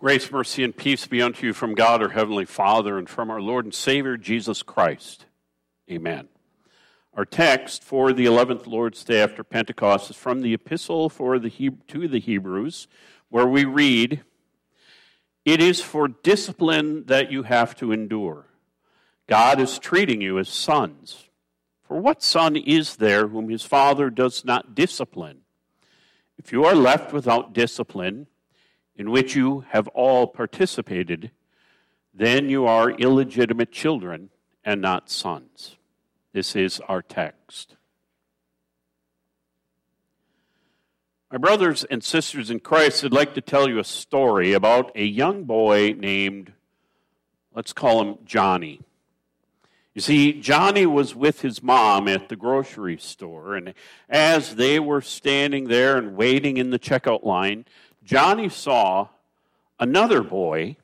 Grace, mercy, and peace be unto you from God, our Heavenly Father, and from our Lord and Savior, Jesus Christ. Amen. Our text for the 11th Lord's Day after Pentecost is from the Epistle for the he- to the Hebrews, where we read, It is for discipline that you have to endure. God is treating you as sons. For what son is there whom his father does not discipline? If you are left without discipline, in which you have all participated, then you are illegitimate children and not sons. This is our text. My brothers and sisters in Christ, I'd like to tell you a story about a young boy named, let's call him Johnny. You see, Johnny was with his mom at the grocery store, and as they were standing there and waiting in the checkout line, Johnny saw another boy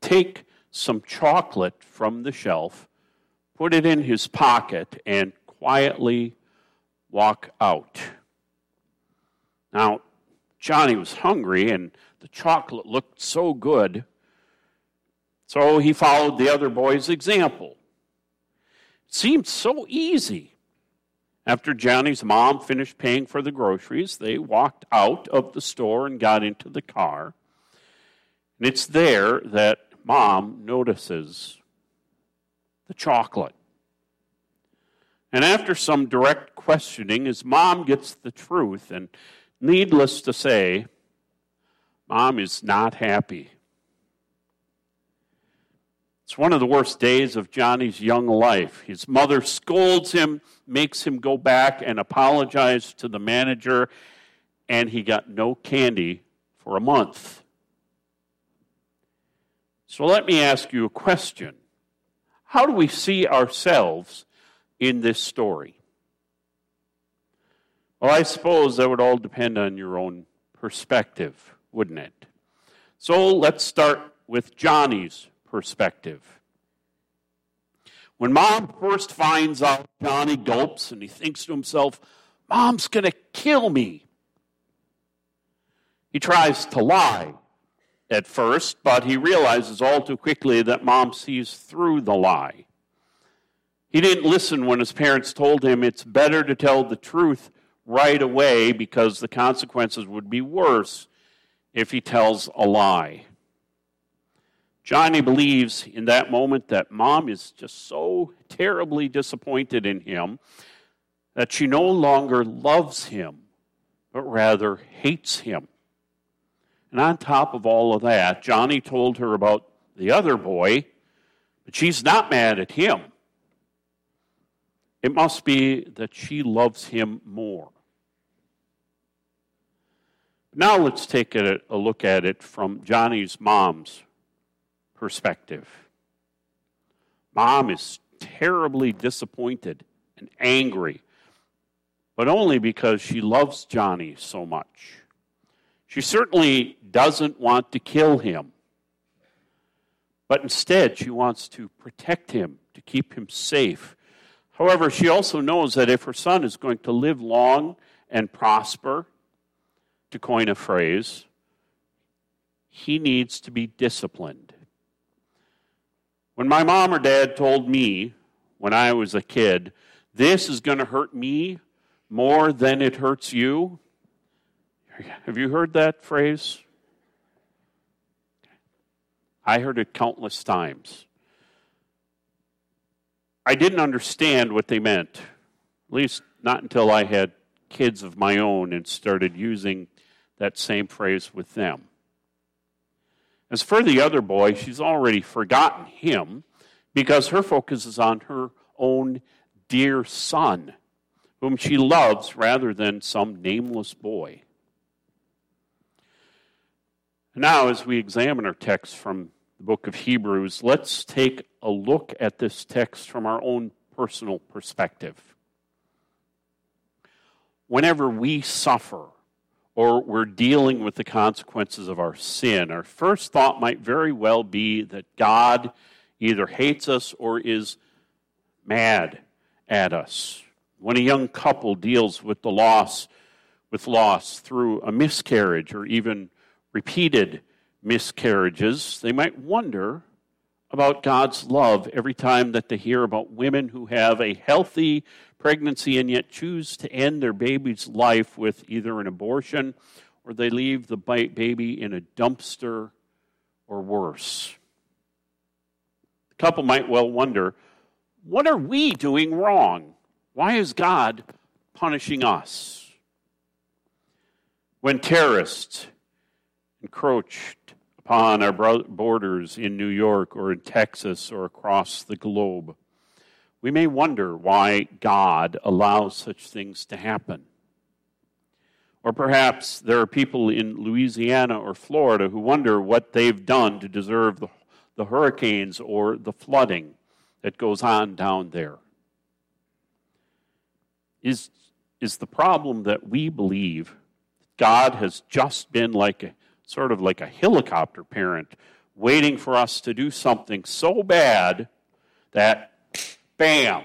take some chocolate from the shelf, put it in his pocket, and quietly walk out. Now, Johnny was hungry, and the chocolate looked so good, so he followed the other boy's example. It seemed so easy. After Johnny's mom finished paying for the groceries, they walked out of the store and got into the car. And it's there that mom notices the chocolate. And after some direct questioning, his mom gets the truth. And needless to say, mom is not happy. It's one of the worst days of Johnny's young life. His mother scolds him, makes him go back and apologize to the manager, and he got no candy for a month. So let me ask you a question How do we see ourselves in this story? Well, I suppose that would all depend on your own perspective, wouldn't it? So let's start with Johnny's perspective. When mom first finds out Johnny gulps and he thinks to himself, Mom's going to kill me. He tries to lie at first, but he realizes all too quickly that mom sees through the lie. He didn't listen when his parents told him it's better to tell the truth right away because the consequences would be worse if he tells a lie. Johnny believes in that moment that mom is just so terribly disappointed in him that she no longer loves him, but rather hates him. And on top of all of that, Johnny told her about the other boy, but she's not mad at him. It must be that she loves him more. Now let's take a, a look at it from Johnny's mom's perspective. Mom is terribly disappointed and angry, but only because she loves Johnny so much. She certainly doesn't want to kill him, but instead she wants to protect him, to keep him safe. However, she also knows that if her son is going to live long and prosper, to coin a phrase, he needs to be disciplined. When my mom or dad told me when I was a kid, this is going to hurt me more than it hurts you, have you heard that phrase? I heard it countless times. I didn't understand what they meant, at least not until I had kids of my own and started using that same phrase with them. As for the other boy, she's already forgotten him because her focus is on her own dear son, whom she loves rather than some nameless boy. Now, as we examine our text from the book of Hebrews, let's take a look at this text from our own personal perspective. Whenever we suffer, or we're dealing with the consequences of our sin, our first thought might very well be that God either hates us or is mad at us. When a young couple deals with the loss with loss through a miscarriage or even repeated miscarriages, they might wonder about God's love every time that they hear about women who have a healthy pregnancy and yet choose to end their baby's life with either an abortion or they leave the baby in a dumpster or worse. The couple might well wonder what are we doing wrong? Why is God punishing us? When terrorists encroached upon our borders in New York or in Texas or across the globe, we may wonder why God allows such things to happen. Or perhaps there are people in Louisiana or Florida who wonder what they've done to deserve the, the hurricanes or the flooding that goes on down there. Is, is the problem that we believe God has just been like a sort of like a helicopter parent waiting for us to do something so bad that bam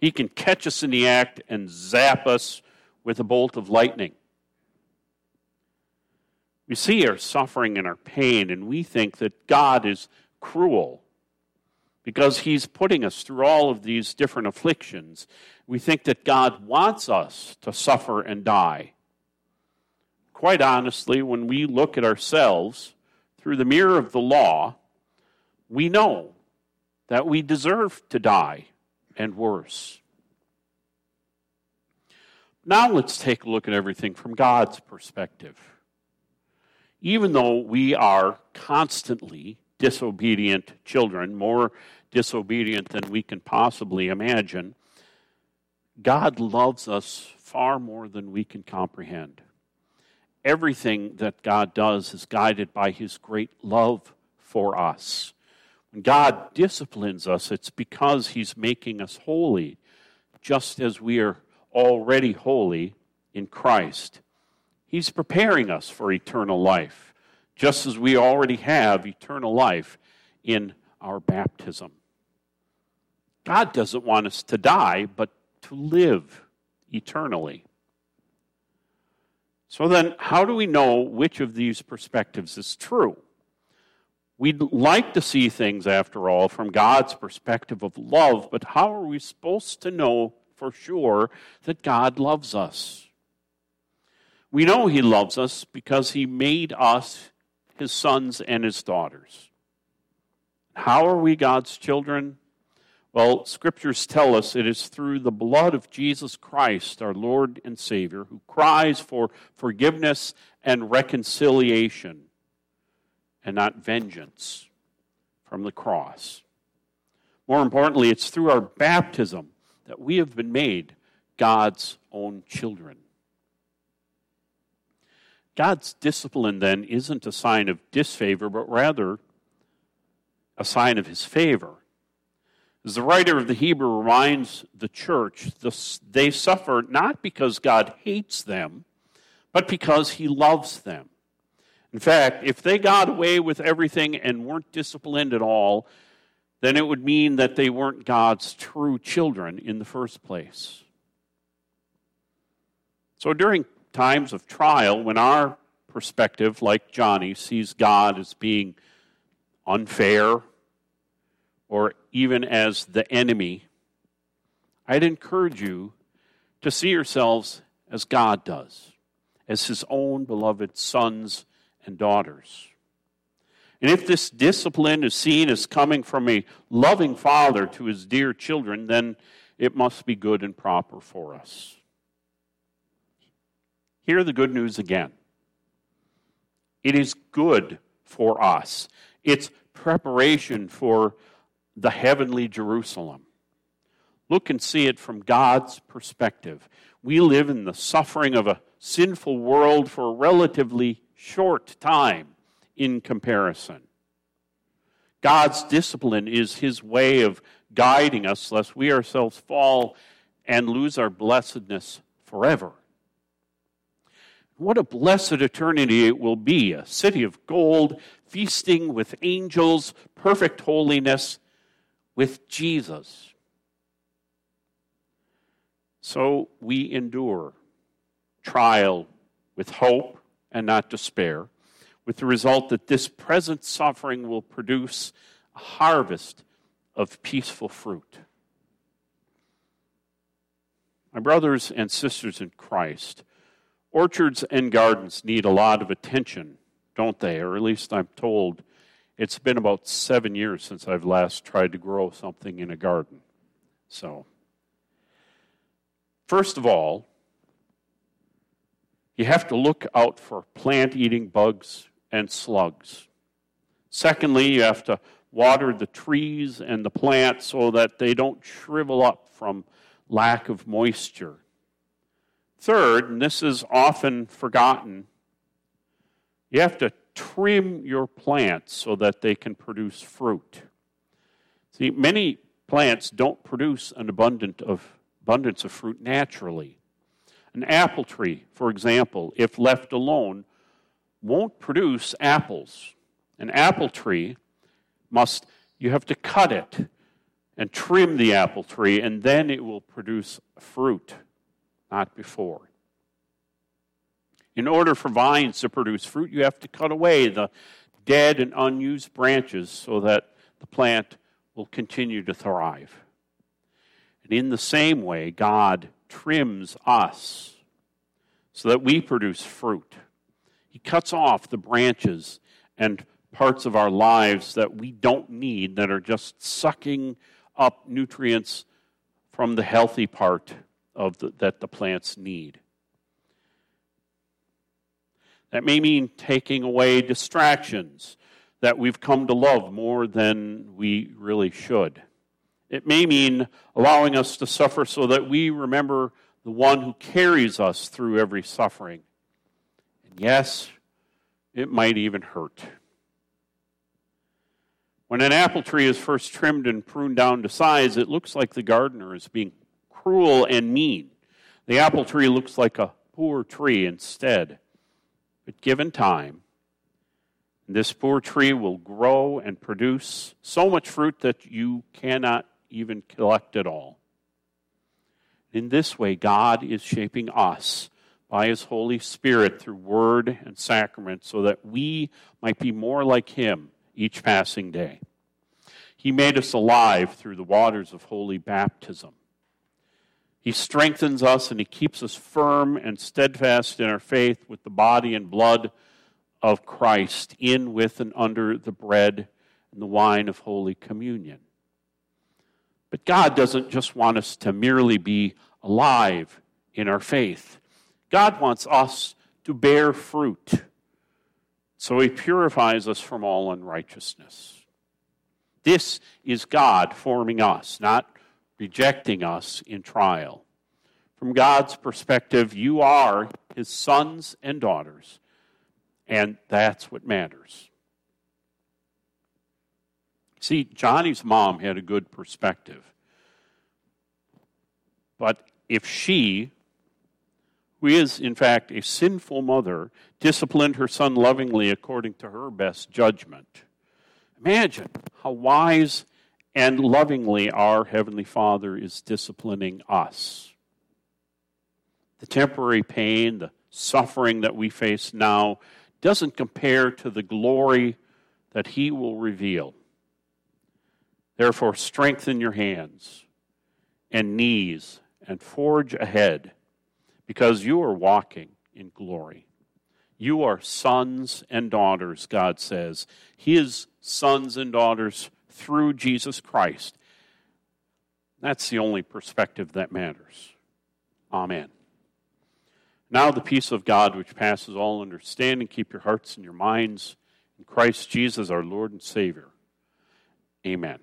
he can catch us in the act and zap us with a bolt of lightning. We see our suffering and our pain and we think that god is cruel because he's putting us through all of these different afflictions. We think that god wants us to suffer and die quite honestly, when we look at ourselves through the mirror of the law, we know that we deserve to die and worse. Now let's take a look at everything from God's perspective. Even though we are constantly disobedient children, more disobedient than we can possibly imagine, God loves us far more than we can comprehend everything that God does is guided by his great love for us. When God disciplines us, it's because he's making us holy, just as we are already holy in Christ. He's preparing us for eternal life, just as we already have eternal life in our baptism. God doesn't want us to die, but to live eternally. So then, how do we know which of these perspectives is true? We'd like to see things, after all, from God's perspective of love, but how are we supposed to know for sure that God loves us? We know He loves us because He made us His sons and His daughters. How are we God's children? Well, scriptures tell us it is through the blood of Jesus Christ, our Lord and Savior, who cries for forgiveness and reconciliation and not vengeance from the cross. More importantly, it's through our baptism that we have been made God's own children. God's discipline, then, isn't a sign of disfavor, but rather a sign of his favor. As the writer of the Hebrew reminds the church, they suffer not because God hates them, but because he loves them. In fact, if they got away with everything and weren't disciplined at all, then it would mean that they weren't God's true children in the first place. So during times of trial, when our perspective, like Johnny, sees God as being unfair or even as the enemy, I'd encourage you to see yourselves as God does, as his own beloved sons and daughters. And if this discipline is seen as coming from a loving father to his dear children, then it must be good and proper for us. Hear the good news again. It is good for us. It's preparation for the heavenly Jerusalem. Look and see it from God's perspective. We live in the suffering of a sinful world for a relatively short time in comparison. God's discipline is his way of guiding us lest we ourselves fall and lose our blessedness forever. What a blessed eternity it will be a city of gold, feasting with angels, perfect holiness, with Jesus. So we endure trial with hope and not despair. with the result that this present suffering will produce a harvest of peaceful fruit. My brothers and sisters in Christ, orchards and gardens need a lot of attention, don't they? Or at least I'm told it's been about seven years since I've last tried to grow something in a garden. So, first of all, you have to look out for plant eating bugs and slugs. Secondly, you have to water the trees and the plants so that they don't shrivel up from lack of moisture. Third, and this is often forgotten, you have to trim your plants so that they can produce fruit. See, many plants don't produce an abundant of, abundance of fruit naturally. An apple tree, for example, if left alone, won't produce apples. An apple tree must, you have to cut it and trim the apple tree, and then it will produce fruit, not before. In order for vines to produce fruit, you have to cut away the dead and unused branches so that the plant will continue to thrive. And in the same way, God trims us so that we produce fruit. He cuts off the branches and parts of our lives that we don't need, that are just sucking up nutrients from the healthy part of the, that the plants need. That may mean taking away distractions that we've come to love more than we really should. It may mean allowing us to suffer so that we remember the one who carries us through every suffering. And yes, it might even hurt. When an apple tree is first trimmed and pruned down to size, it looks like the gardener is being cruel and mean. The apple tree looks like a poor tree instead. But given time, this poor tree will grow and produce so much fruit that you cannot even collect it all. In this way, God is shaping us by His Holy Spirit through word and sacrament so that we might be more like Him each passing day. He made us alive through the waters of holy baptism. He strengthens us and He keeps us firm and steadfast in our faith with the body and blood of Christ, in, with, and under the bread and the wine of Holy Communion. But God doesn't just want us to merely be alive in our faith, God wants us to bear fruit. So He purifies us from all unrighteousness. This is God forming us, not rejecting us in trial. From God's perspective, you are his sons and daughters, and that's what matters. See, Johnny's mom had a good perspective. But if she, who is in fact a sinful mother, disciplined her son lovingly according to her best judgment, Imagine how wise and lovingly our Heavenly Father is disciplining us. The temporary pain, the suffering that we face now, doesn't compare to the glory that He will reveal. Therefore, strengthen your hands and knees and forge ahead because you are walking in glory. You are sons and daughters, God says. His sons and daughters through Jesus Christ. That's the only perspective that matters. Amen. Now, the peace of God, which passes all understanding, keep your hearts and your minds in Christ Jesus, our Lord and Savior. Amen.